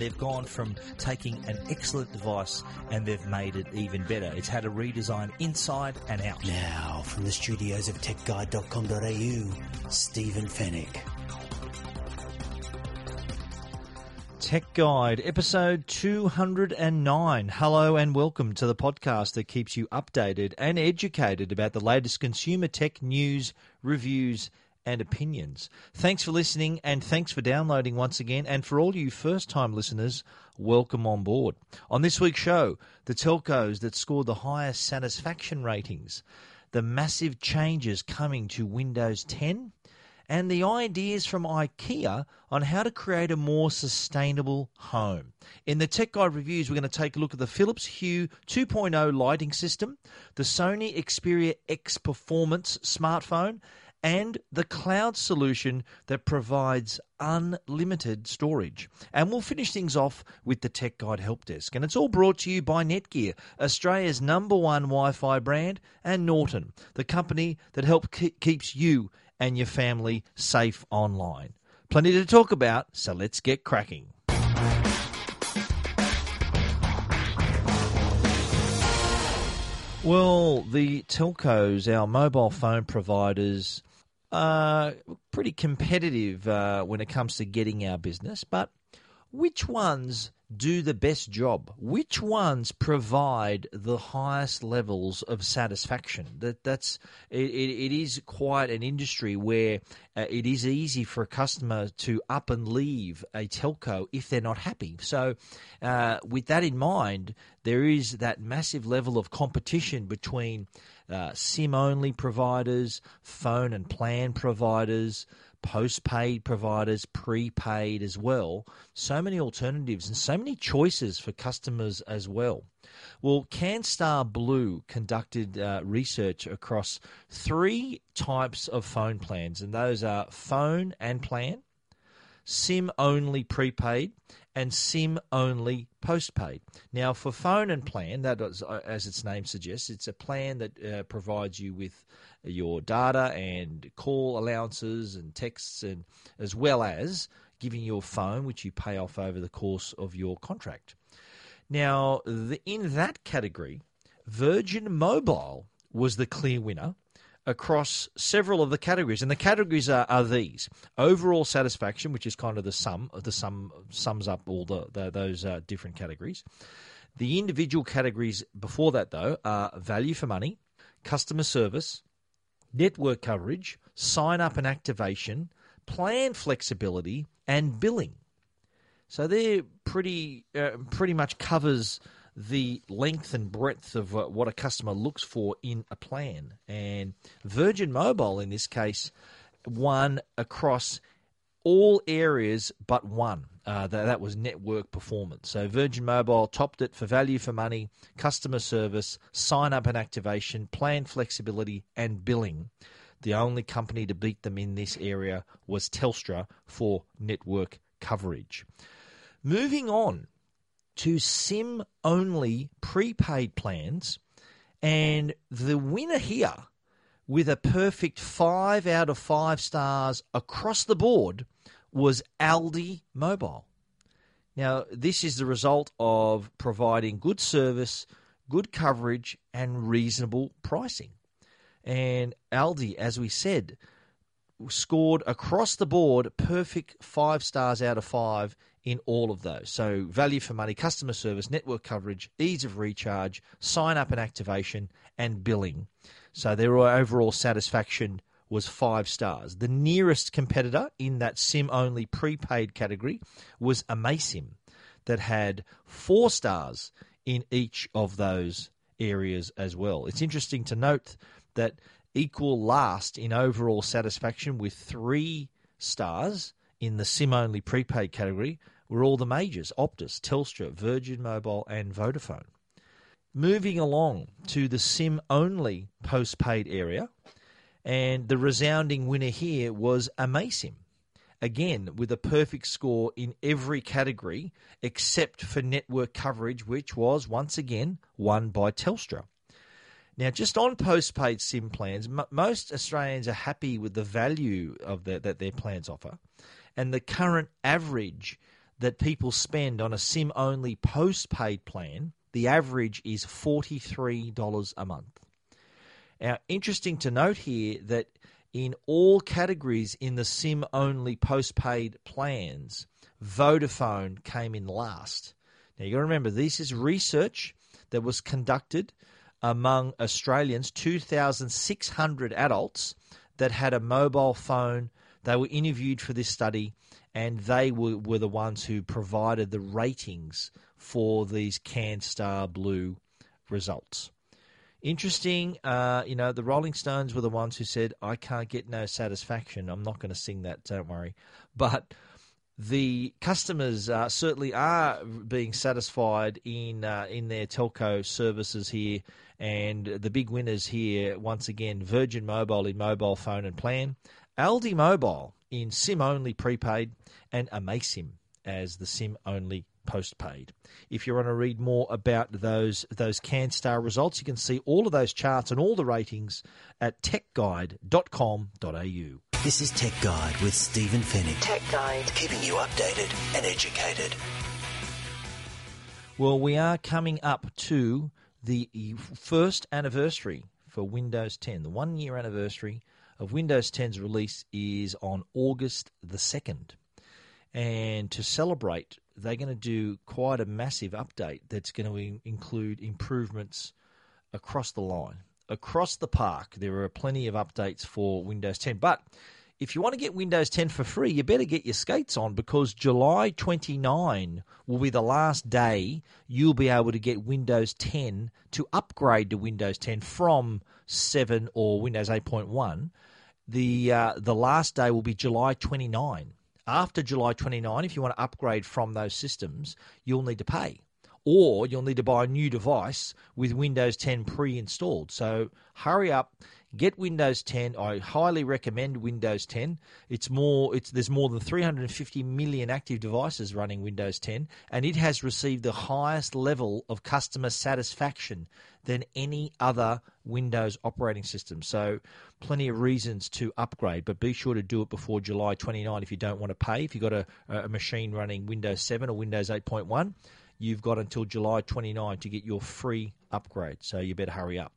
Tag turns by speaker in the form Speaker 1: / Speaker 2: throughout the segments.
Speaker 1: They've gone from taking an excellent device and they've made it even better. It's had a redesign inside and out.
Speaker 2: Now, from the studios of techguide.com.au, Stephen Fenech.
Speaker 1: Tech Guide, episode 209. Hello and welcome to the podcast that keeps you updated and educated about the latest consumer tech news, reviews, and opinions. Thanks for listening and thanks for downloading once again. And for all you first time listeners, welcome on board. On this week's show, the telcos that scored the highest satisfaction ratings, the massive changes coming to Windows 10 and the ideas from IKEA on how to create a more sustainable home. In the Tech Guide reviews, we're going to take a look at the Philips Hue 2.0 lighting system, the Sony Xperia X Performance smartphone, and the cloud solution that provides unlimited storage. And we'll finish things off with the Tech Guide Help Desk. And it's all brought to you by Netgear, Australia's number one Wi Fi brand, and Norton, the company that helps keeps you and your family safe online. Plenty to talk about, so let's get cracking. Well, the telcos, our mobile phone providers, are pretty competitive uh, when it comes to getting our business, but which ones do the best job? Which ones provide the highest levels of satisfaction? That that's it, it, it is quite an industry where uh, it is easy for a customer to up and leave a telco if they're not happy. So, uh, with that in mind, there is that massive level of competition between uh, SIM only providers, phone and plan providers postpaid providers, prepaid as well. So many alternatives and so many choices for customers as well. Well, CanStar Blue conducted uh, research across three types of phone plans, and those are phone and plan, SIM only prepaid, and SIM only postpaid. Now, for phone and plan, that is, uh, as its name suggests, it's a plan that uh, provides you with your data and call allowances and texts, and as well as giving you a phone, which you pay off over the course of your contract. Now, the, in that category, Virgin Mobile was the clear winner across several of the categories, and the categories are, are these: overall satisfaction, which is kind of the sum, of the sum sums up all the, the those uh, different categories. The individual categories before that, though, are value for money, customer service, network coverage, sign up and activation, plan flexibility, and billing. So they're pretty uh, pretty much covers the length and breadth of uh, what a customer looks for in a plan. And Virgin Mobile, in this case, won across all areas but one. Uh, that, that was network performance. So Virgin Mobile topped it for value for money, customer service, sign up and activation, plan flexibility, and billing. The only company to beat them in this area was Telstra for network coverage. Moving on to SIM only prepaid plans, and the winner here with a perfect five out of five stars across the board was Aldi Mobile. Now, this is the result of providing good service, good coverage, and reasonable pricing. And Aldi, as we said, scored across the board perfect five stars out of five in all of those. So, value for money, customer service, network coverage, ease of recharge, sign up and activation, and billing. So their overall satisfaction was five stars. The nearest competitor in that SIM only prepaid category was Amaysim, that had four stars in each of those areas as well. It's interesting to note that equal last in overall satisfaction with three stars in the SIM only prepaid category were all the majors Optus, Telstra, Virgin Mobile, and Vodafone. Moving along to the SIM only postpaid area, and the resounding winner here was Amaysim. Again, with a perfect score in every category except for network coverage, which was once again won by Telstra. Now, just on postpaid SIM plans, m- most Australians are happy with the value of the, that their plans offer, and the current average that people spend on a SIM only postpaid plan, the average is $43 a month. Now, interesting to note here that in all categories in the SIM only postpaid plans, Vodafone came in last. Now, you got to remember, this is research that was conducted among Australians, 2,600 adults that had a mobile phone. They were interviewed for this study and they were, were the ones who provided the ratings for these CanStar Blue results. Interesting, uh, you know, the Rolling Stones were the ones who said, I can't get no satisfaction. I'm not going to sing that, don't worry. But the customers uh, certainly are being satisfied in uh, in their telco services here, and the big winners here once again: Virgin Mobile in mobile phone and plan, Aldi Mobile in SIM only prepaid, and Amaysim as the SIM only postpaid. If you want to read more about those those CanStar results, you can see all of those charts and all the ratings at techguide.com.au.
Speaker 2: This is Tech Guide with Stephen Fenech,
Speaker 3: Tech Guide.
Speaker 2: keeping you updated and educated.
Speaker 1: Well, we are coming up to the first anniversary for Windows 10. The one year anniversary of Windows 10's release is on August the 2nd. And to celebrate, they're going to do quite a massive update that's going to include improvements across the line. Across the park, there are plenty of updates for Windows 10. But if you want to get Windows 10 for free, you better get your skates on because July 29 will be the last day you'll be able to get Windows 10 to upgrade to Windows 10 from 7 or Windows 8.1. The uh, the last day will be July 29. After July 29, if you want to upgrade from those systems, you'll need to pay. Or you'll need to buy a new device with Windows 10 pre installed. So hurry up, get Windows 10. I highly recommend Windows 10. It's more it's there's more than 350 million active devices running Windows 10 and it has received the highest level of customer satisfaction than any other Windows operating system. So plenty of reasons to upgrade, but be sure to do it before July 29 if you don't want to pay. If you've got a, a machine running Windows 7 or Windows 8.1, you've got until July 29 to get your free upgrade. So you better hurry up.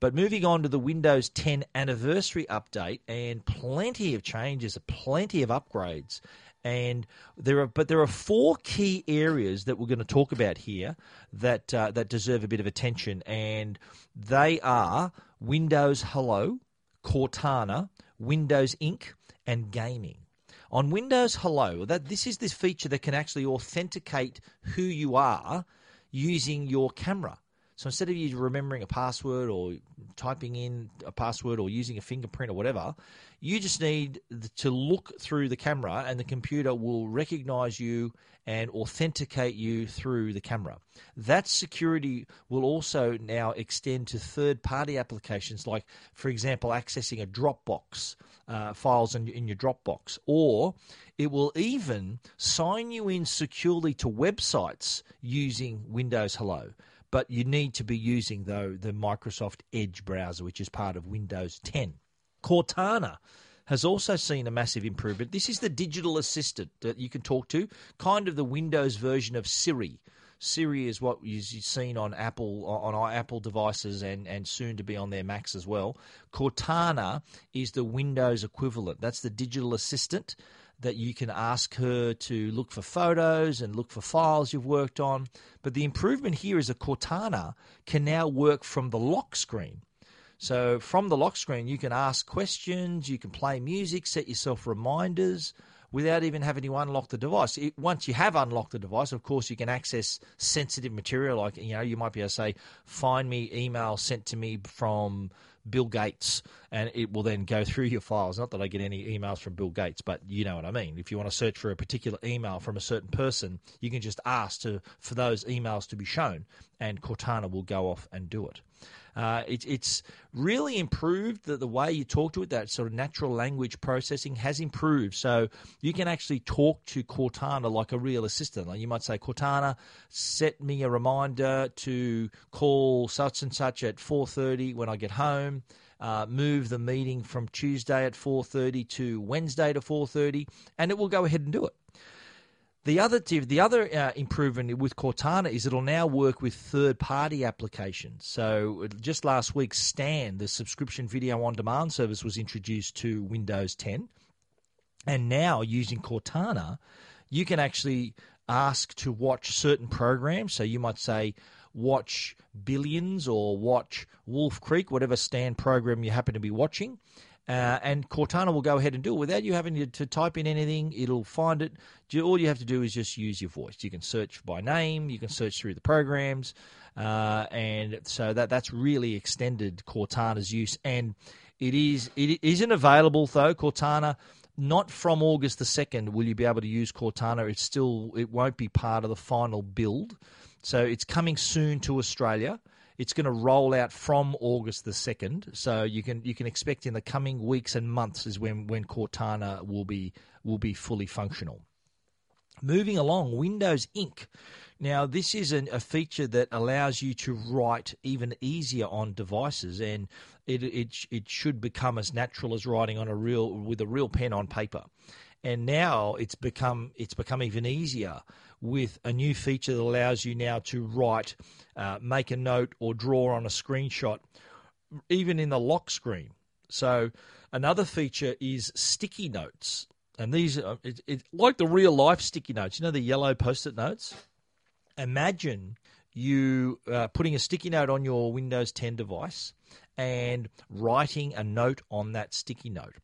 Speaker 1: But moving on to the Windows 10 anniversary update, and plenty of changes, plenty of upgrades. And there are, but there are four key areas that we're going to talk about here that uh, that deserve a bit of attention, and they are Windows Hello, Cortana, Windows Ink, and gaming. On Windows Hello, that this is this feature that can actually authenticate who you are using your camera. So instead of you remembering a password or typing in a password or using a fingerprint or whatever, you just need to look through the camera and the computer will recognize you and authenticate you through the camera. That security will also now extend to third party applications, like, for example, accessing a Dropbox uh, files in, in your Dropbox, or it will even sign you in securely to websites using Windows Hello but you need to be using though the Microsoft Edge browser, which is part of Windows 10. Cortana has also seen a massive improvement. This is the digital assistant that you can talk to, kind of the Windows version of Siri. Siri is what you've seen on Apple on our Apple devices and, and soon to be on their Macs as well. Cortana is the Windows equivalent. That's the digital assistant that you can ask her to look for photos and look for files you've worked on. But the improvement here is that Cortana can now work from the lock screen. So from the lock screen, you can ask questions, you can play music, set yourself reminders without even having to unlock the device. It, once you have unlocked the device, of course, you can access sensitive material. Like you know, you might be able to say, "Find me email sent to me from Bill Gates, and it will then go through your files. Not that I get any emails from Bill Gates, but you know what I mean. If you want to search for a particular email from a certain person, you can just ask to for those emails to be shown, and Cortana will go off and do it. Uh, it, it's really improved that the way you talk to it, that sort of natural language processing has improved. So you can actually talk to Cortana like a real assistant. Like you might say, Cortana, set me a reminder to call such and such at 4.30 when I get home. Uh, move the meeting from Tuesday at 4:30 to Wednesday to 4:30, and it will go ahead and do it. The other the other uh, improvement with Cortana is it'll now work with third party applications. So just last week, Stan, the subscription video on demand service, was introduced to Windows 10, and now using Cortana, you can actually ask to watch certain programs. So you might say watch Billions or watch Wolf Creek, whatever Stan program you happen to be watching. Uh, and Cortana will go ahead and do it without you having to, to, type in anything. It'll find it. All you have to do is just use your voice. You can search by name. You can search through the programs, uh, and so that that's really extended Cortana's use. And it is it isn't available though. Cortana, not from August the second, will you be able to use Cortana? It's still it won't be part of the final build. So it's coming soon to Australia. It's going to roll out from August the second, so you can you can expect in the coming weeks and months is when when Cortana will be will be fully functional. Moving along, Windows Ink. Now, this is an, a feature that allows you to write even easier on devices, and it, it it should become as natural as writing on a real with a real pen on paper. And now it's become it's become even easier with a new feature that allows you now to write, uh, make a note, or draw on a screenshot, even in the lock screen. So another feature is sticky notes, and these are it, it, like the real life sticky notes. You know the yellow post-it notes. Imagine you uh, putting a sticky note on your Windows 10 device and writing a note on that sticky note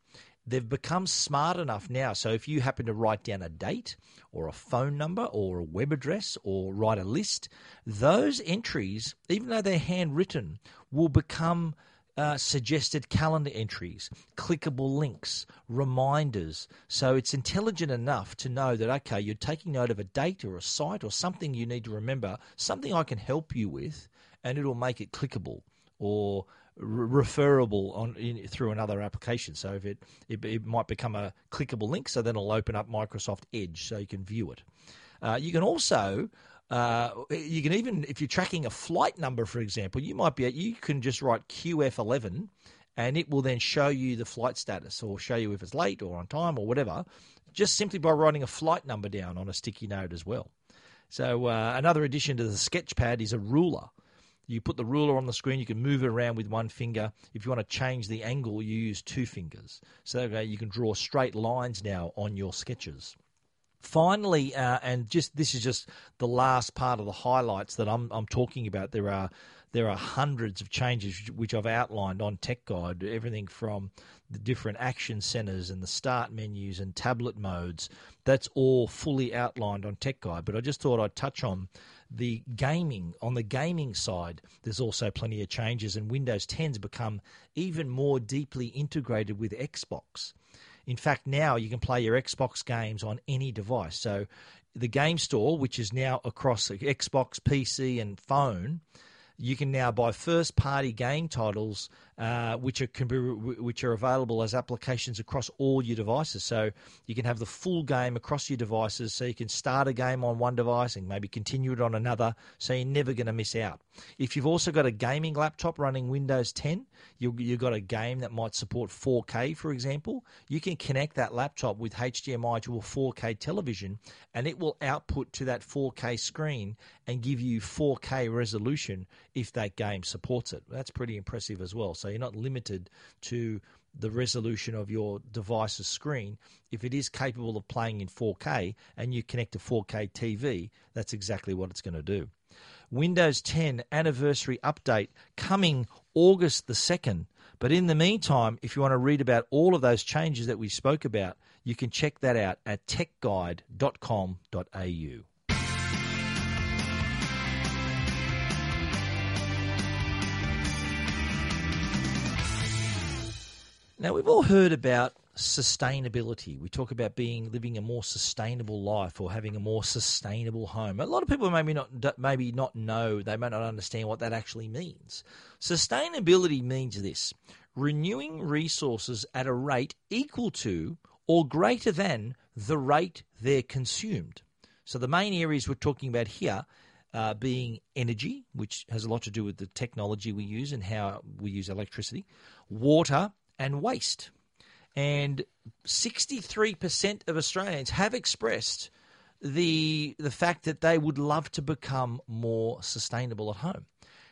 Speaker 1: they've become smart enough now. So if you happen to write down a date or a phone number or a web address or write a list, those entries, even though they're handwritten, will become uh, suggested calendar entries, clickable links, reminders. So it's intelligent enough to know that, okay, you're taking note of a date or a site or something you need to remember, something I can help you with, and it'll make it clickable or referable on in, through another application. So if it, it, it might become a clickable link, so then it'll open up Microsoft Edge, so you can view it. Uh, you can also uh, you can even if you're tracking a flight number, for example, you might be you can just write QF11, and it will then show you the flight status or show you if it's late or on time or whatever, just simply by writing a flight number down on a sticky note as well. So uh, another addition to the Sketchpad is a ruler. You put the ruler on the screen, you can move it around with one finger. If you want to change the angle, you use two fingers. So you can draw straight lines now on your sketches. Finally, uh, and just this is just the last part of the highlights that I'm, I'm talking about. There are there are hundreds of changes which I've outlined on Tech Guide. Everything from the different action centers and the start menus and tablet modes. That's all fully outlined on Tech Guide. But I just thought I'd touch on the gaming on the gaming side there's also plenty of changes and windows 10's become even more deeply integrated with xbox. In fact now you can play your xbox games on any device. So the game store which is now across xbox pc and phone you can now buy first party game titles uh, which are can be, which are available as applications across all your devices. So you can have the full game across your devices. So you can start a game on one device and maybe continue it on another. So you're never going to miss out. If you've also got a gaming laptop running Windows 10, you, you've got a game that might support 4K, for example. You can connect that laptop with HDMI to a 4K television, and it will output to that 4K screen and give you 4K resolution if that game supports it. That's pretty impressive as well. So you're not limited to the resolution of your device's screen. If it is capable of playing in 4K and you connect a 4K TV, that's exactly what it's going to do. Windows 10 anniversary update coming August the 2nd. But in the meantime, if you want to read about all of those changes that we spoke about, you can check that out at techguide.com.au. Now, we've all heard about sustainability. We talk about being living a more sustainable life or having a more sustainable home. A lot of people maybe not maybe not know, they may not understand what that actually means. Sustainability means this: renewing resources at a rate equal to or greater than the rate they're consumed. So the main areas we're talking about here uh, being energy, which has a lot to do with the technology we use and how we use electricity, water, and waste. And 63% of Australians have expressed the the fact that they would love to become more sustainable at home.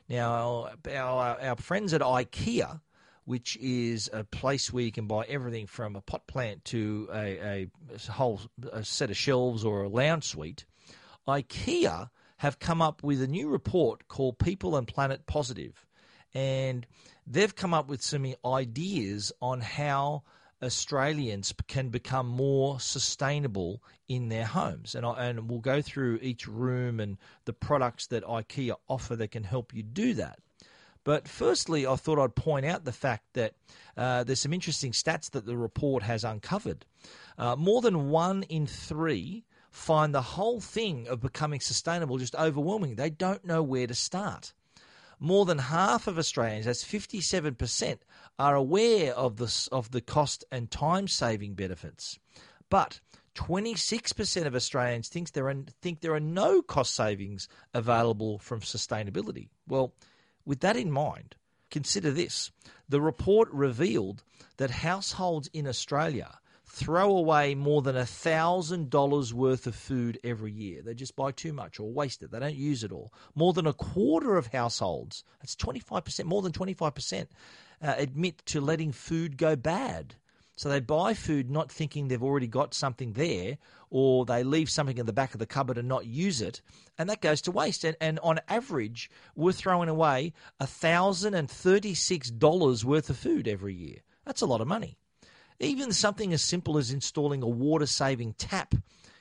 Speaker 1: Now, our, our friends at IKEA, which is a place where you can buy everything from a pot plant to a, a whole a set of shelves or a lounge suite, IKEA have come up with a new report called People and Planet Positive. And they've come up with some ideas on how Australians can become more sustainable in their homes. And, I, and we'll go through each room and the products that IKEA offer that can help you do that. But firstly, I thought I'd point out the fact that uh, there's some interesting stats that the report has uncovered. Uh, more than one in three find the whole thing of becoming sustainable just overwhelming. They don't know where to start. More than half of Australians, that's 57%, are aware of the, of the cost and time saving benefits. But 26% of Australians think there, are, think there are no cost savings available from sustainability. Well, with that in mind, consider this. The report revealed that households in Australia throw away more than $1,000 worth of food every year. They just buy too much or waste it. They don't use it all. More than a quarter of households, that's 25%, more than 25%, uh, admit to letting food go bad. So they buy food not thinking they've already got something there, or they leave something in the back of the cupboard and not use it, and that goes to waste. And, and on average, we're throwing away $1,036 worth of food every year. That's a lot of money. Even something as simple as installing a water saving tap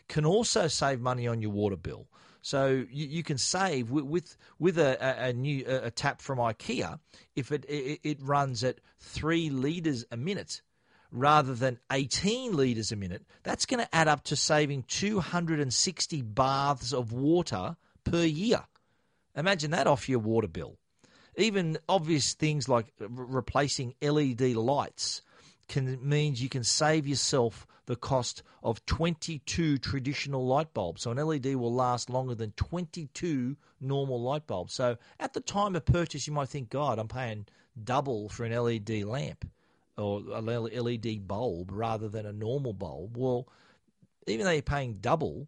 Speaker 1: can also save money on your water bill. So you, you can save with with, with a, a, new a tap from IKEA if it, it, it runs at three liters a minute rather than 18 litres a minute, that's going to add up to saving 260 baths of water per year. Imagine that off your water bill. Even obvious things like replacing LED lights can means you can save yourself the cost of 22 traditional light bulbs. So an LED will last longer than 22 normal light bulbs. So at the time of purchase, you might think, God, I'm paying double for an LED lamp or a LED bulb rather than a normal bulb. Well, even though you're paying double,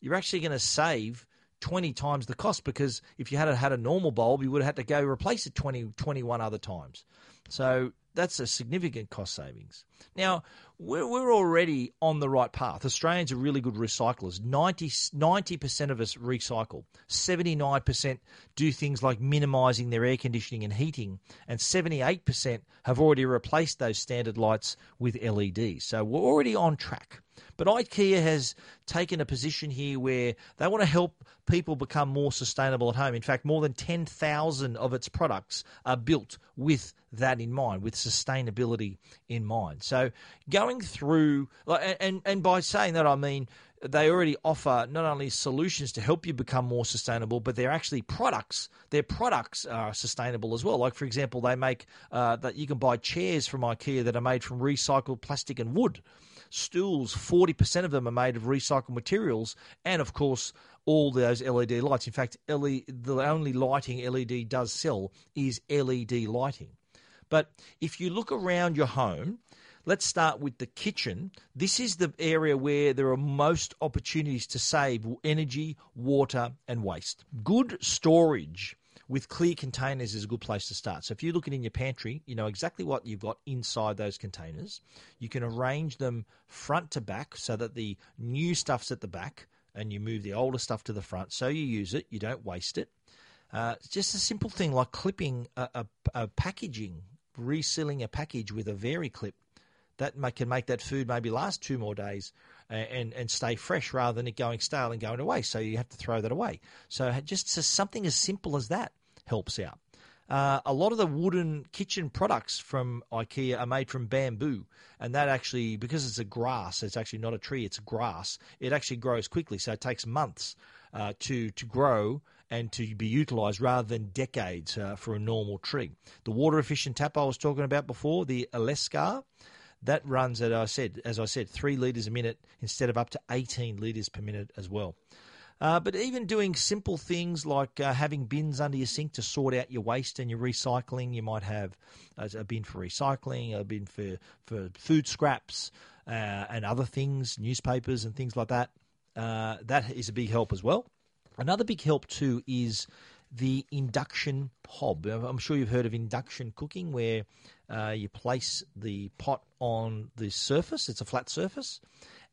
Speaker 1: you're actually going to save 20 times the cost because if you had had a normal bulb, you would have had to go replace it 20, 21 other times. So that's a significant cost savings. Now, we're, we're already on the right path. Australians are really good recyclers. 90, percent of us recycle. 79% do things like minimising their air conditioning and heating. And 78% have already replaced those standard lights with LEDs. So we're already on track. But IKEA has taken a position here where they want to help people become more sustainable at home. In fact, more than 10,000 of its products are built with that in mind, with sustainability in mind. So going through, and, and by saying that, I mean they already offer not only solutions to help you become more sustainable, but they're actually products. Their products are sustainable as well. Like, for example, they make uh, that you can buy chairs from IKEA that are made from recycled plastic and wood stools, 40% of them are made of recycled materials, and of course, all those LED lights. In fact, LED, the only lighting LED does sell is LED lighting. But if you look around your home, let's start with the kitchen. This is the area where there are most opportunities to save energy, water, and waste. Good storage with clear containers is a good place to start. So if you're looking in your pantry, you know exactly what you've got inside those containers. You can arrange them front to back so that the new stuff's at the back and you move the older stuff to the front so you use it, you don't waste it. Uh, just a simple thing like clipping a, a, a packaging, resealing a package with a Vari-Clip that can make that food maybe last two more days and, and stay fresh rather than it going stale and going away. So you have to throw that away. So just something as simple as that helps out. Uh, a lot of the wooden kitchen products from IKEA are made from bamboo, and that actually, because it's a grass, it's actually not a tree, it's grass. It actually grows quickly, so it takes months uh, to to grow and to be utilised rather than decades uh, for a normal tree. The water efficient tap I was talking about before, the Aleskar, that runs at I said as I said three litres a minute instead of up to 18 litres per minute as well. Uh, but even doing simple things like uh, having bins under your sink to sort out your waste and your recycling, you might have a bin for recycling, a bin for, for food scraps uh, and other things, newspapers and things like that. Uh, that is a big help as well. Another big help too is the induction hob. I'm sure you've heard of induction cooking, where uh, you place the pot on the surface, it's a flat surface,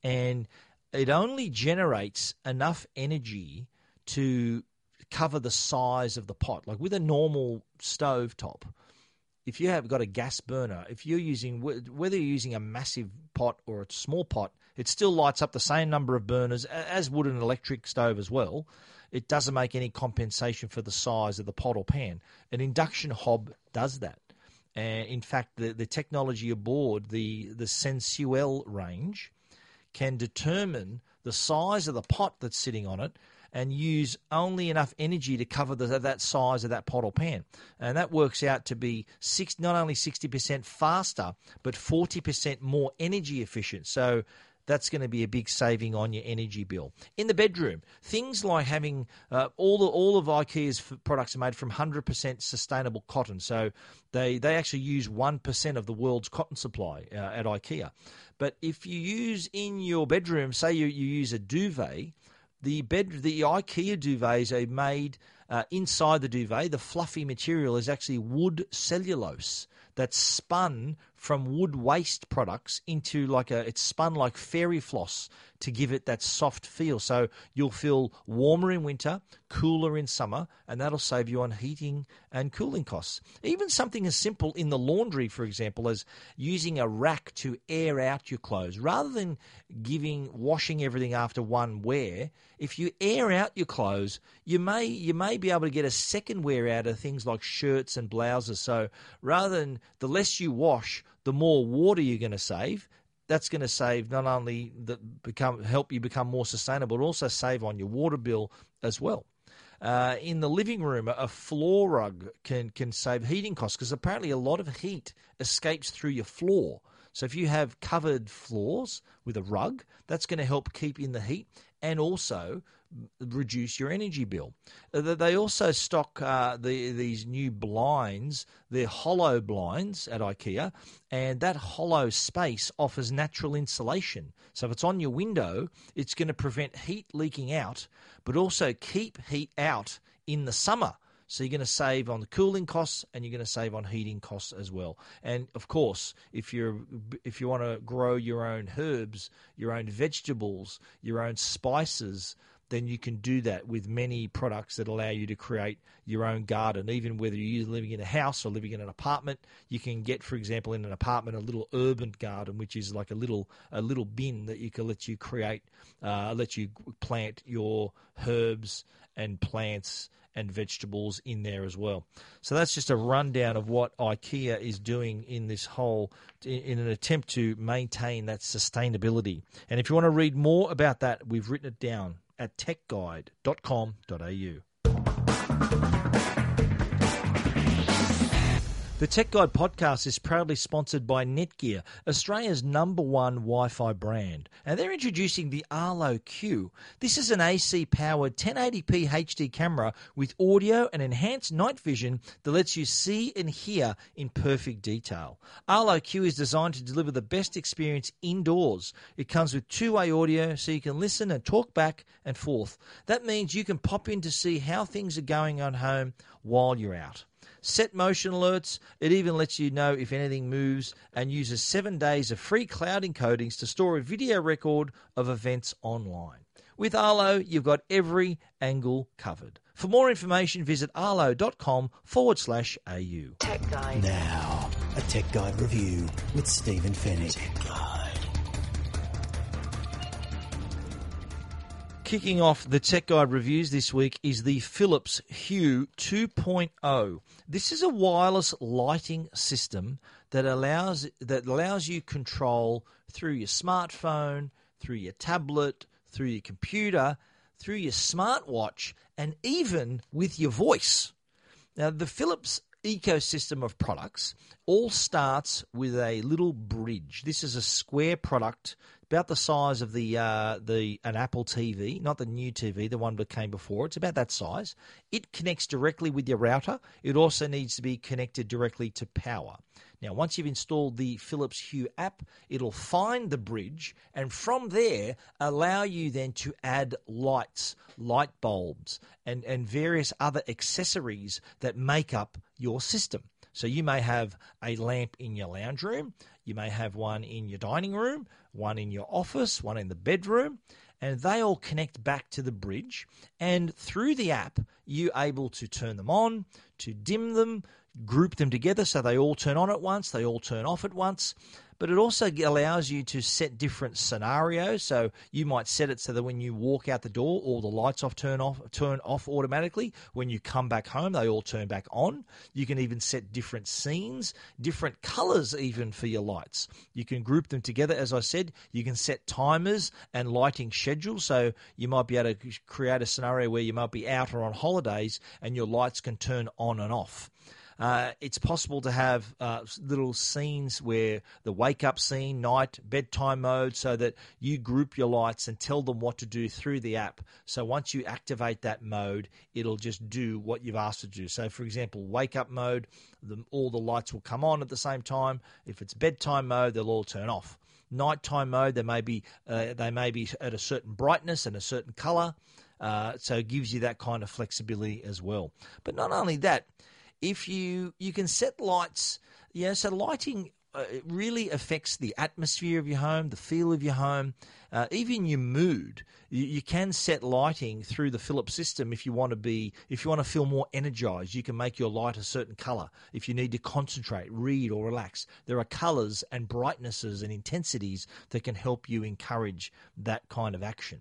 Speaker 1: and it only generates enough energy to cover the size of the pot. Like with a normal stove top, if you have got a gas burner, if you're using whether you're using a massive pot or a small pot, it still lights up the same number of burners as would an electric stove as well. It doesn't make any compensation for the size of the pot or pan. An induction hob does that. And in fact, the, the technology aboard the the Sensuell range can determine the size of the pot that's sitting on it and use only enough energy to cover the, that size of that pot or pan. And that works out to be six, not only 60% faster, but 40% more energy efficient. So that's going to be a big saving on your energy bill. In the bedroom, things like having uh, all the, all of IKEA's products are made from 100% sustainable cotton. So they they actually use 1% of the world's cotton supply uh, at IKEA. But if you use in your bedroom, say you, you use a duvet, the bed the IKEA duvets are made uh, inside the duvet. The fluffy material is actually wood cellulose that's spun from wood waste products into like a it's spun like fairy floss to give it that soft feel. So you'll feel warmer in winter, cooler in summer, and that'll save you on heating and cooling costs. Even something as simple in the laundry, for example, as using a rack to air out your clothes rather than giving washing everything after one wear. If you air out your clothes, you may you may be able to get a second wear out of things like shirts and blouses. So rather than the less you wash, the more water you're going to save. That's going to save not only that become help you become more sustainable, but also save on your water bill as well. Uh, in the living room, a floor rug can can save heating costs because apparently a lot of heat escapes through your floor. So if you have covered floors with a rug, that's going to help keep in the heat and also reduce your energy bill. Uh, they also stock uh, the, these new blinds. They're hollow blinds at IKEA, and that hollow space offers natural insulation. So if it's on your window, it's going to prevent heat leaking out, but also keep heat out in the summer. So you're going to save on the cooling costs and you're going to save on heating costs as well. And of course, if you're if you want to grow your own herbs, your own vegetables, your own spices, then you can do that with many products that allow you to create your own garden. Even whether you're living in a house or living in an apartment, you can get, for example, in an apartment, a little urban garden, which is like a little a little bin that you can let you create, uh, let you plant your herbs and plants and vegetables in there as well. So that's just a rundown of what IKEA is doing in this whole in an attempt to maintain that sustainability. And if you want to read more about that, we've written it down at techguide.com.au. The Tech Guide podcast is proudly sponsored by Netgear, Australia's number one Wi Fi brand. And they're introducing the Arlo Q. This is an AC powered 1080p HD camera with audio and enhanced night vision that lets you see and hear in perfect detail. Arlo Q is designed to deliver the best experience indoors. It comes with two way audio so you can listen and talk back and forth. That means you can pop in to see how things are going on home while you're out set motion alerts. It even lets you know if anything moves and uses seven days of free cloud encodings to store a video record of events online. With Arlo, you've got every angle covered. For more information, visit arlo.com forward slash AU.
Speaker 2: Tech Guide. Now, a Tech Guide review with Stephen Fenech.
Speaker 1: Kicking off the Tech Guide reviews this week is the Philips Hue 2.0. This is a wireless lighting system that allows that allows you control through your smartphone, through your tablet, through your computer, through your smartwatch, and even with your voice. Now, the Philips ecosystem of products all starts with a little bridge. This is a square product about the size of the uh, the an Apple TV, not the new TV, the one that came before. It's about that size. It connects directly with your router. It also needs to be connected directly to power. Now, once you've installed the Philips Hue app, it'll find the bridge and from there allow you then to add lights, light bulbs, and, and various other accessories that make up your system. So you may have a lamp in your lounge room, you may have one in your dining room, one in your office, one in the bedroom, and they all connect back to the bridge. And through the app, you're able to turn them on, to dim them, group them together so they all turn on at once, they all turn off at once but it also allows you to set different scenarios. So you might set it so that when you walk out the door, all the lights off turn off turn off automatically. When you come back home, they all turn back on. You can even set different scenes, different colors even for your lights. You can group them together. As I said, you can set timers and lighting schedules. So you might be able to create a scenario where you might be out or on holidays and your lights can turn on and off. Uh, it's possible to have uh, little scenes where the wake up scene, night, bedtime mode, so that you group your lights and tell them what to do through the app. So once you activate that mode, it'll just do what you've asked to do. So, for example, wake up mode, the, all the lights will come on at the same time. If it's bedtime mode, they'll all turn off. Nighttime mode, they may be uh, they may be at a certain brightness and a certain color. Uh, so it gives you that kind of flexibility as well. But not only that, if you you can set lights, yeah, so lighting uh, it really affects the atmosphere of your home, the feel of your home, uh, even your mood. You, you, can set lighting through the Philips system if you want to be, if you want to feel more energized. You can make your light a certain color. If you need to concentrate, read, or relax, there are colors and brightnesses and intensities that can help you encourage that kind of action.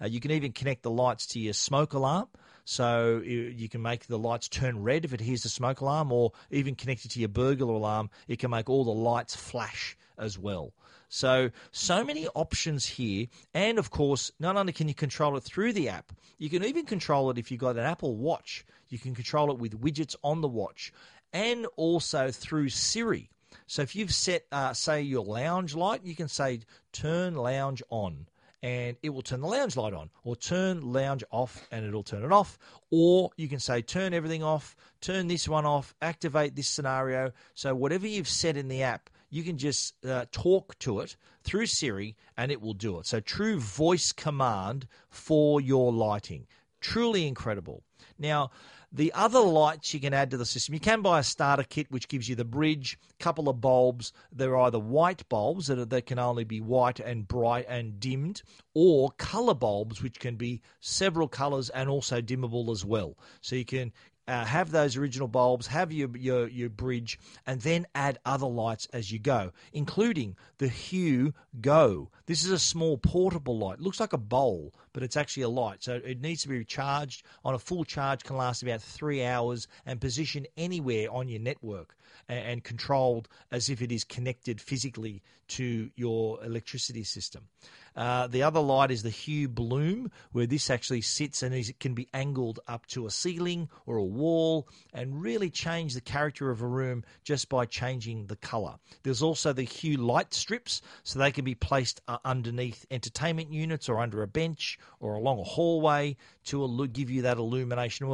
Speaker 1: Uh, you can even connect the lights to your smoke alarm. So you can make the lights turn red if it hears the smoke alarm, or even connected to your burglar alarm, it can make all the lights flash as well. So, so many options here. And of course, not only can you control it through the app, you can even control it if you've got an Apple Watch. You can control it with widgets on the watch and also through Siri. So, if you've set, uh, say, your lounge light, you can say, turn lounge on and it will turn the lounge light on, or turn lounge off and it'll turn it off. Or you can say turn everything off, turn this one off, activate this scenario. So, whatever you've set in the app, you can just uh, talk to it through Siri and it will do it. So, true voice command for your lighting. Truly incredible. Now, the other lights you can add to the system, you can buy a starter kit which gives you the bridge, couple of bulbs. They're either white bulbs that, are, that can only be white and bright and dimmed, or color bulbs which can be several colors and also dimmable as well. So you can uh, have those original bulbs, have your, your your bridge, and then add other lights as you go, including the Hue Go. This is a small portable light. It looks like a bowl, but it's actually a light. So it needs to be charged on a full charge. Can last about three hours and position anywhere on your network and, controlled as if it is connected physically to your electricity system. Uh, the other light is the Hue Bloom, where this actually sits and is, it can be angled up to a ceiling or a wall and really change the character of a room just by changing the color. There's also the Hue light strips, so they can be placed uh, underneath entertainment units or under a bench or along a hallway to give you that illumination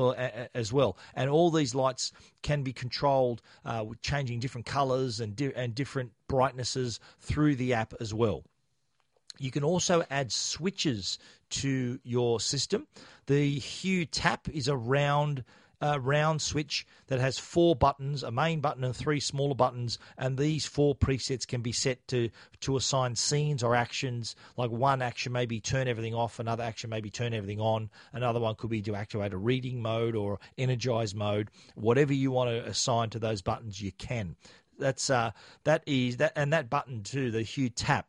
Speaker 1: as well. And all these lights can be controlled uh, with changing different colors and, di- and different brightnesses through the app as well. You can also add switches to your system. The Hue Tap is a round uh, round switch that has four buttons, a main button and three smaller buttons, and these four presets can be set to to assign scenes or actions. Like one action maybe turn everything off, another action maybe turn everything on, another one could be to activate a reading mode or energize mode. Whatever you want to assign to those buttons, you can. That's uh, that is that, and that button too, the Hue Tap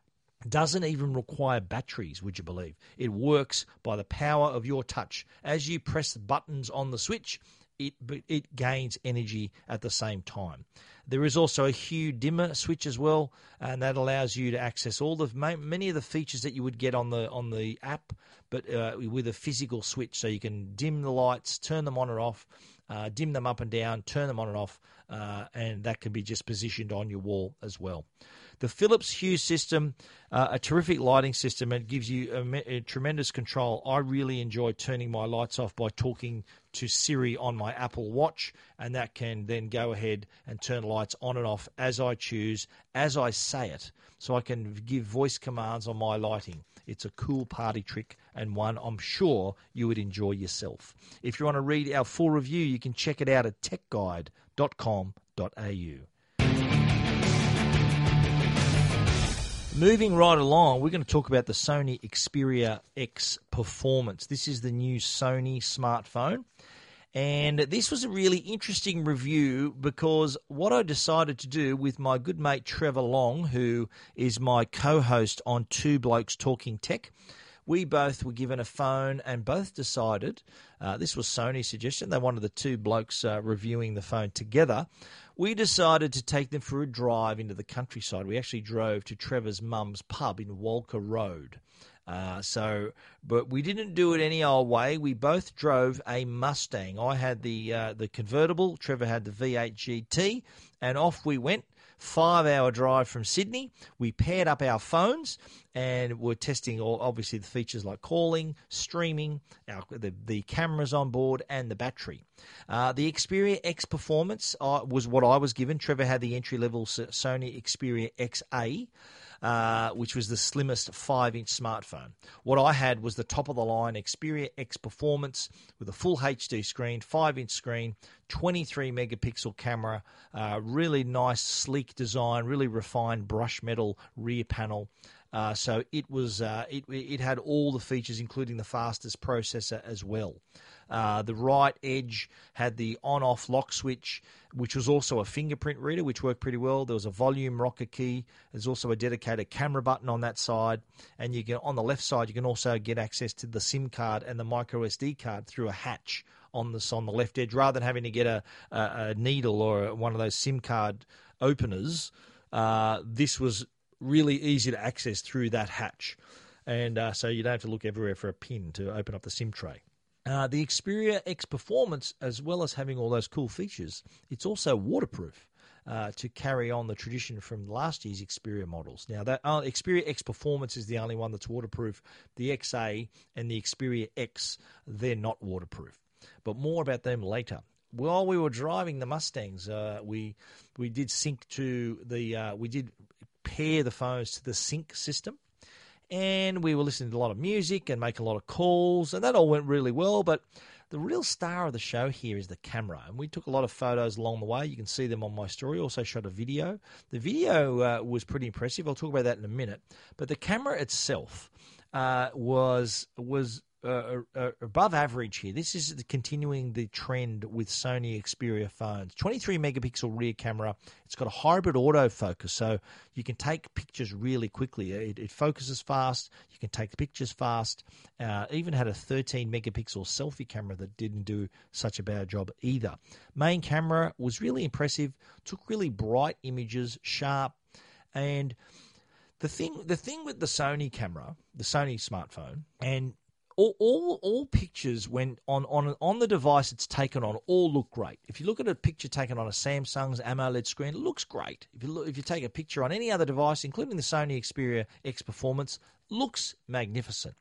Speaker 1: doesn't even require batteries, would you believe? It works by the power of your touch. As you press the buttons on the switch, it it gains energy at the same time. There is also a hue dimmer switch as well, and that allows you to access all the many of the features that you would get on the on the app, but uh, with a physical switch, so you can dim the lights, turn them on or off, uh, dim them up and down, turn them on and off, uh, and that can be just positioned on your wall as well. The Philips Hue system, uh, a terrific lighting system, it gives you a, a, tremendous control. I really enjoy turning my lights off by talking to Siri on my Apple Watch, and that can then go ahead and turn lights on and off as I choose, as I say it, so I can give voice commands on my lighting. It's a cool party trick and one I'm sure you would enjoy yourself. If you want to read our full review, you can check it out at techguide.com.au. Moving right along, we're going to talk about the Sony Xperia X Performance. This is the new Sony smartphone. And this was a really interesting review because what I decided to do with my good mate Trevor Long, who is my co host on Two Blokes Talking Tech, we both were given a phone and both decided uh, this was Sony's suggestion. They wanted the two blokes uh, reviewing the phone together we decided to take them for a drive into the countryside. We actually drove to Trevor's mum's pub in Walcha Road. Uh, so, but we didn't do it any old way. We both drove a Mustang. I had the uh, the convertible. Trevor had the V8 GT, and off we went five hour drive from Sydney. We paired up our phones and we're testing all obviously the features like calling, streaming, our, the, the cameras on board, and the battery. Uh, the Xperia X Performance uh, was what I was given. Trevor had the entry level Sony Xperia XA. Uh, which was the slimmest 5 inch smartphone. What I had was the top of the line Xperia X Performance with a full HD screen, 5 inch screen, 23 megapixel camera, uh, really nice, sleek design, really refined brush metal rear panel. Uh, so it was uh, it, it had all the features, including the fastest processor as well. Uh, the right edge had the on-off lock switch, which was also a fingerprint reader, which worked pretty well. There was a volume rocker key. There's also a dedicated camera button on that side, and you can on the left side you can also get access to the SIM card and the micro SD card through a hatch on this on the left edge, rather than having to get a, a, a needle or one of those SIM card openers. Uh, this was really easy to access through that hatch. And uh, so you don't have to look everywhere for a pin to open up the SIM tray. Uh, the Xperia X Performance, as well as having all those cool features, it's also waterproof. Uh, to carry on the tradition from last year's Xperia models. Now, that uh, Xperia X Performance is the only one that's waterproof. The XA and the Xperia X, they're not waterproof. But more about them later. While we were driving the Mustangs, uh, we we did sync to the uh, we did pair the phones to the sync system and we were listening to a lot of music and making a lot of calls, and that all went really well. But the real star of the show here is the camera, and we took a lot of photos along the way. You can see them on my story. Also shot a video. The video uh, was pretty impressive. I'll talk about that in a minute. But the camera itself uh, was was uh, uh, above average here. This is continuing the trend with Sony Xperia phones. 23 megapixel rear camera. It's got a hybrid autofocus, so you can take pictures really quickly. It, it focuses fast. You can take pictures fast. Uh, even had a 13 megapixel selfie camera that didn't do such a bad job either. Main camera was really impressive. Took really bright images, sharp, and the thing the thing with the Sony camera, the Sony smartphone, and all, all, all pictures when on, on on the device it's taken on all look great. If you look at a picture taken on a Samsung's AMOLED screen, it looks great. If you look, if you take a picture on any other device, including the Sony Xperia X Performance, looks magnificent.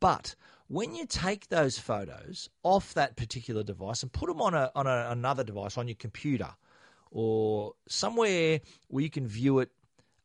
Speaker 1: But when you take those photos off that particular device and put them on a on a, another device on your computer or somewhere where you can view it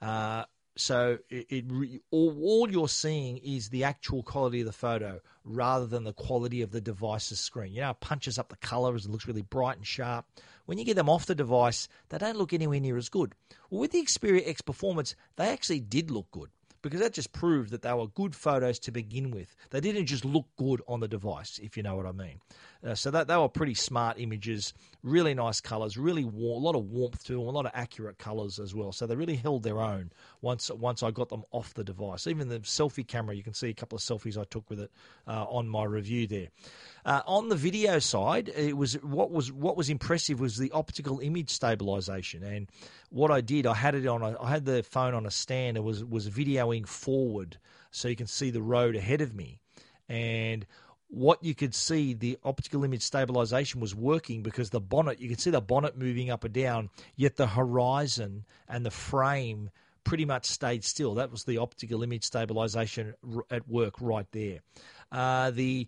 Speaker 1: uh, so it, it all, all, you're seeing is the actual quality of the photo rather than the quality of the device's screen. You know, it punches up the colors, it looks really bright and sharp. When you get them off the device, they don't look anywhere near as good. Well, with the Xperia X Performance, they actually did look good. because that just proved that they were good photos to begin with. They didn't just look good on the device, if you know what I mean. Uh, so that they were pretty smart images, really nice colors, really warm, a lot of warmth to them, a lot of accurate colors as well. So they really held their own once once I got them off the device. Even the selfie camera, you can see a couple of selfies I took with it uh, on my review there. Uh, on the video side, it was what was what was impressive was the optical image stabilization. And what I did, I had it on, I had the phone on a stand. It was was videoing forward, so you can see the road ahead of me. And what you could see, the optical image stabilization was working because the bonnet, you could see the bonnet moving up and down, yet the horizon and the frame pretty much stayed still. That was the optical image stabilization at work right there. Uh, the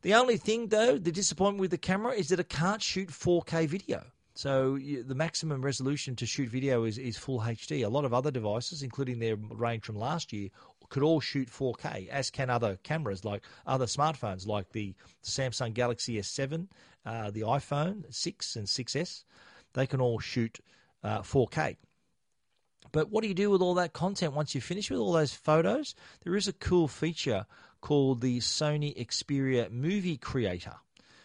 Speaker 1: the only thing, though, the disappointment with the camera is that it can't shoot 4K video. So the maximum resolution to shoot video is, is full HD. A lot of other devices, including their range from last year, could all shoot 4K, as can other cameras like other smartphones, like the Samsung Galaxy S7, uh, the iPhone 6 and 6S. They can all shoot uh, 4K. But what do you do with all that content once you finish with all those photos? There is a cool feature called the Sony Xperia Movie Creator.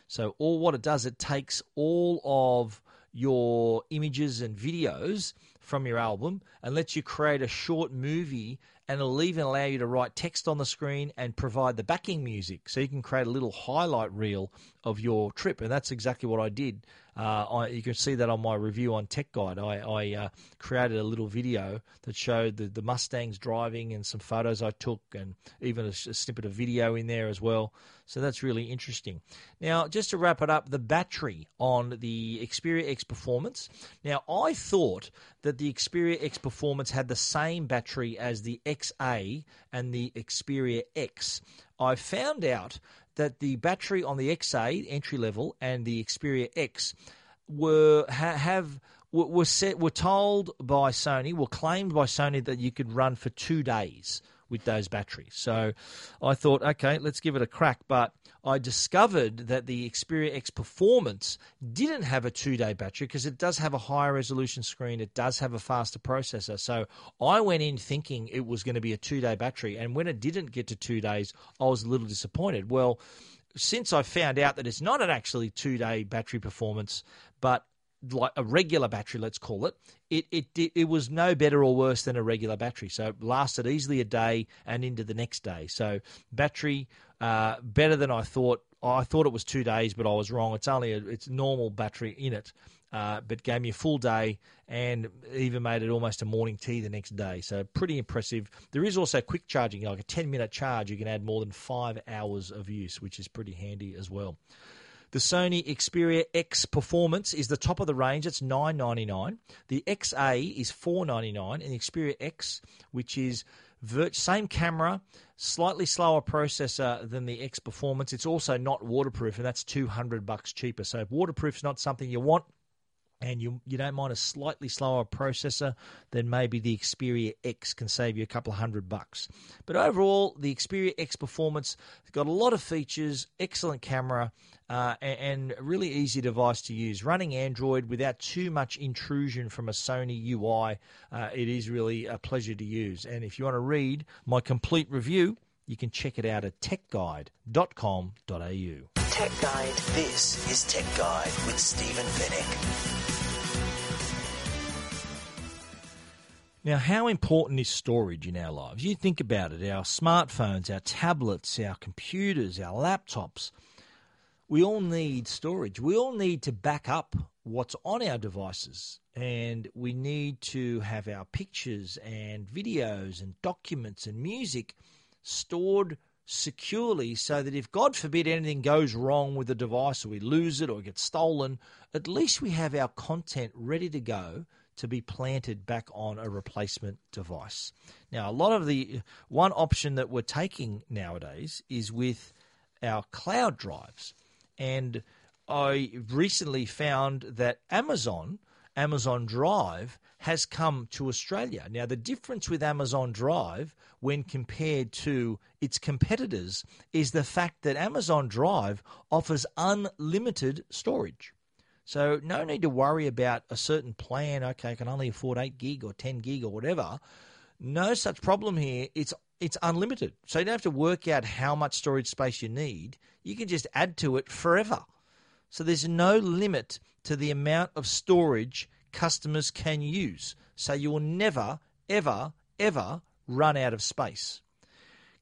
Speaker 1: So all what it does, it takes all of your images and videos from your album and lets you create a short movie and it'll even allow you to write text on the screen and provide the backing music. So you can create a little highlight reel of your trip. And that's exactly what i did. Uh, I, you can see that on my review on tech guide. I, I uh, created a little video that showed the, the mustangs driving and some photos i took and even a, a snippet of video in there as well. So that's really interesting. Now just to wrap it up the battery on the xperia x performance. Now i thought that the xperia x performance had the same battery as the XA and the Xperia X. I found out that the battery on the XA entry level and the Xperia X were ha, have were set were told by Sony, were claimed by Sony that you could run for two days with those batteries. So I thought, okay, let's give it a crack. But I discovered that the Xperia X Performance didn't have a two day battery because it does have a higher resolution screen, it does have a faster processor. So I went in thinking it was going to be a two day battery. And when it didn't get to two days, I was a little disappointed. Well, since I found out that it's not an actually two day battery performance, but like a regular battery, let's call it, it, it it was no better or worse than a regular battery. So it lasted easily a day and into the next day. So battery uh, better than I thought. I thought it was two days, but I was wrong. It's only a, it's normal battery in it, uh, but gave me a full day and even made it almost a morning tea the next day. So pretty impressive. There is also quick charging, like a ten minute charge. You can add more than five hours of use, which is pretty handy as well. The Sony Xperia X Performance is the top of the range. It's nine ninety nine. The XA is four ninety nine, and the Xperia X, which is same camera, slightly slower processor than the X Performance. It's also not waterproof, and that's two hundred bucks cheaper. So waterproof is not something you want and you you don't mind a slightly slower processor, then maybe the Xperia X can save you a couple of hundred bucks. But overall, the Xperia X Performance got a lot of features, excellent camera, uh, and, and really easy device to use. Running Android without too much intrusion from a Sony UI, uh, it is really a pleasure to use. And if you want to read my complete review, you can check it out at techguide.com.au.
Speaker 2: Tech Guide. This is Tech Guide with Stephen Fenech.
Speaker 1: Now, how important is storage in our lives? You think about it our smartphones, our tablets, our computers, our laptops. We all need storage. We all need to back up what's on our devices. And we need to have our pictures and videos and documents and music stored securely so that if, God forbid, anything goes wrong with the device or we lose it or it gets stolen, at least we have our content ready to go to be planted back on a replacement device. Now, a lot of the one option that we're taking nowadays is with our cloud drives. And I recently found that Amazon, Amazon Drive, has come to Australia. Now, the difference with Amazon Drive when compared to its competitors is the fact that Amazon Drive offers unlimited storage. So no need to worry about a certain plan. Okay, I can only afford eight gig or ten gig or whatever. no such problem here. It's it's unlimited. So you don't have to work out how much storage space you need. You can just add to it forever. So there's no limit to the amount of storage customers can use. So you will never, ever, ever run out of space.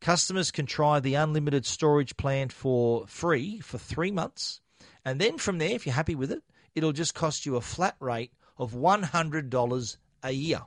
Speaker 1: Customers can try the unlimited storage plan for free for three months. And then from there, if you're happy with it, it'll just cost you a flat rate of $100 a year.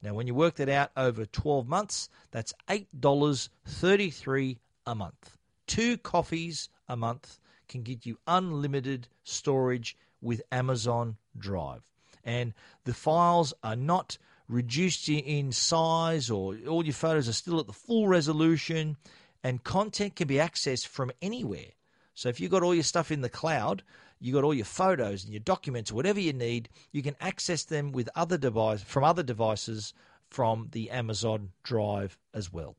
Speaker 1: Now, when you work that out over 12 months, that's $8.33 a month. Two coffees a month can get you unlimited storage with Amazon Drive. And the files are not reduced in size or all your photos are still at the full resolution and content can be accessed from anywhere. So if you've got all your stuff in the cloud, you've got all your photos and your documents, whatever you need, you can access them with other device from other devices from the Amazon Drive as well.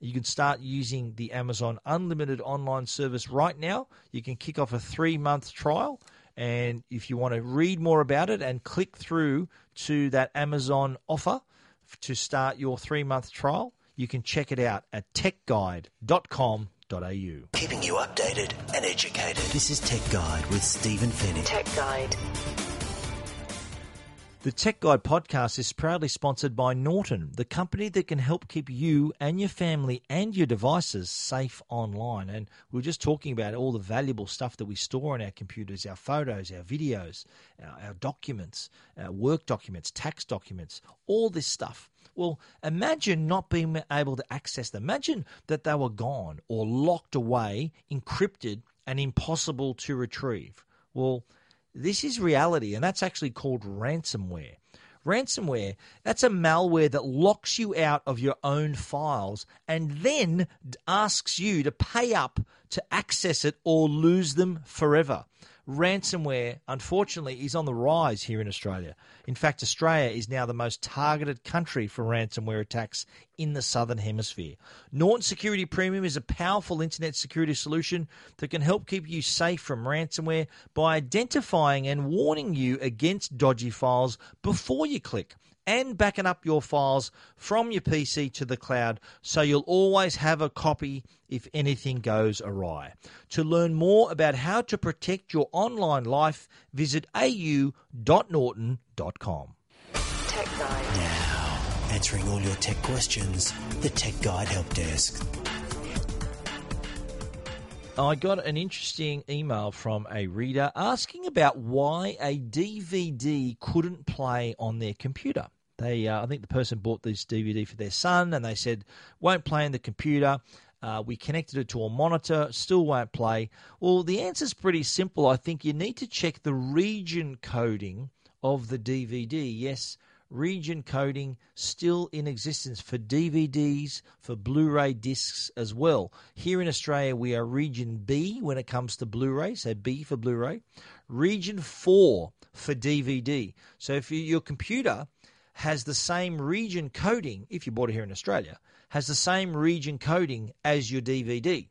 Speaker 1: You can start using the Amazon Unlimited online service right now. You can kick off a three month trial. And if you want to read more about it and click through to that Amazon offer to start your three month trial, you can check it out at techguide.com
Speaker 2: Keeping you updated and educated. This is Tech Guide with Stephen Fenech.
Speaker 3: Tech Guide.
Speaker 1: The Tech Guide podcast is proudly sponsored by Norton, the company that can help keep you and your family and your devices safe online. And we were just talking about all the valuable stuff that we store on our computers our photos, our videos, our, our documents, our work documents, tax documents, all this stuff. Well, imagine not being able to access them. Imagine that they were gone or locked away, encrypted, and impossible to retrieve. Well, this is reality, and that's actually called ransomware. Ransomware, that's a malware that locks you out of your own files and then asks you to pay up to access it or lose them forever ransomware, unfortunately, is on the rise here in Australia. In fact, Australia is now the most targeted country for ransomware attacks in the Southern Hemisphere. Norton Security Premium is a powerful internet security solution that can help keep you safe from ransomware by identifying and warning you against dodgy files before you click and backing up your files from your PC to the cloud so you'll always have a copy if anything goes awry. To learn more about how to protect your online life, visit au.norton.com.
Speaker 3: Tech Guide.
Speaker 2: Now, answering all your tech questions, the Tech Guide Help Desk.
Speaker 1: I got an interesting email from a reader asking about why a DVD couldn't play on their computer. They, uh, I think the person bought this DVD for their son, and they said won't play on the computer. Uh, we connected it to a monitor, still won't play. Well, the answer is pretty simple. I think you need to check the region coding of the DVD. Yes, region coding still in existence for DVDs, for Blu ray discs as well. Here in Australia, we are region B when it comes to Blu ray, so B for Blu ray, region 4 for DVD. So if you, your computer has the same region coding, if you bought it here in Australia, has the same region coding as your DVD.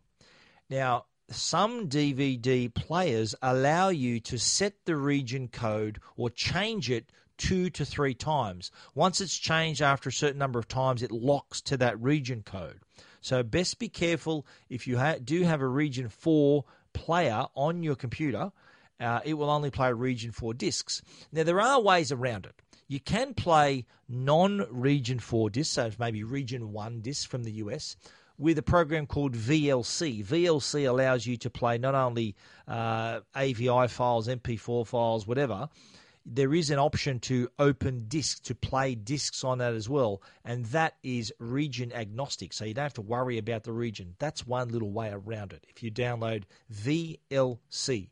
Speaker 1: Now, some DVD players allow you to set the region code or change it two to three times. Once it's changed after a certain number of times, it locks to that region code. So, best be careful if you ha- do have a region 4 player on your computer, uh, it will only play region 4 discs. Now, there are ways around it. You can play non region 4 discs, so maybe region 1 discs from the US, with a program called VLC. VLC allows you to play not only uh, AVI files, MP4 files, whatever. There is an option to open disk to play discs on that as well, and that is region agnostic. So you don't have to worry about the region. That's one little way around it. If you download VLC,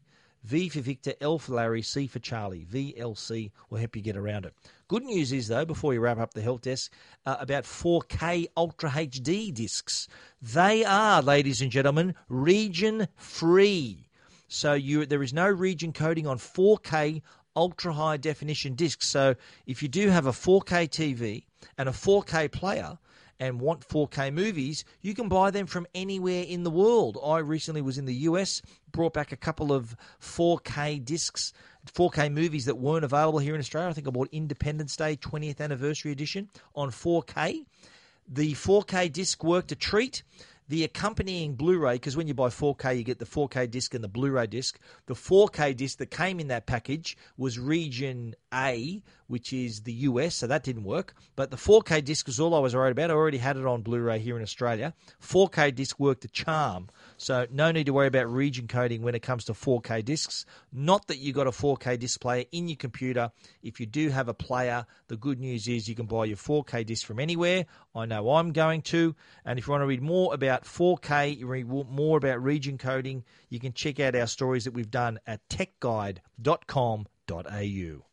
Speaker 1: V for Victor, L for Larry, C for Charlie. VLC will help you get around it. Good news is, though, before we wrap up the help desk, uh, about 4K Ultra HD discs. They are, ladies and gentlemen, region free. So you, there is no region coding on 4K ultra high definition discs. So if you do have a 4K TV and a 4K player, and want 4K movies, you can buy them from anywhere in the world. I recently was in the US, brought back a couple of 4K discs 4K movies that weren't available here in Australia. I think I bought Independence Day 20th Anniversary Edition on 4K. The 4K disc worked a treat. The accompanying Blu ray, because when you buy 4K, you get the 4K disc and the Blu ray disc. The 4K disc that came in that package was region A, which is the US, so that didn't work. But the 4K disc was all I was worried about. I already had it on Blu ray here in Australia. 4K disc worked a charm. So no need to worry about region coding when it comes to 4K discs. Not that you've got a 4K disc player in your computer. If you do have a player, the good news is you can buy your 4K disc from anywhere. I know I'm going to. And if you want to read more about 4K, you read more about region coding, you can check out our stories that we've done at techguide.com.au.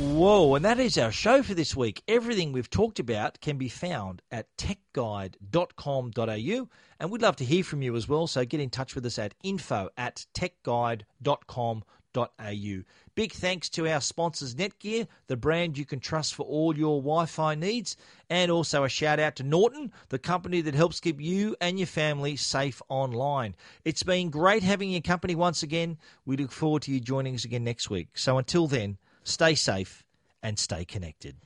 Speaker 1: Whoa, and that is our show for this week. Everything we've talked about can be found at techguide.com.au, and we'd love to hear from you as well. So get in touch with us at info at techguide.com.au. Big thanks to our sponsors, Netgear, the brand you can trust for all your Wi Fi needs, and also a shout out to Norton, the company that helps keep you and your family safe online. It's been great having your company once again. We look forward to you joining us again next week. So until then, Stay safe and stay connected.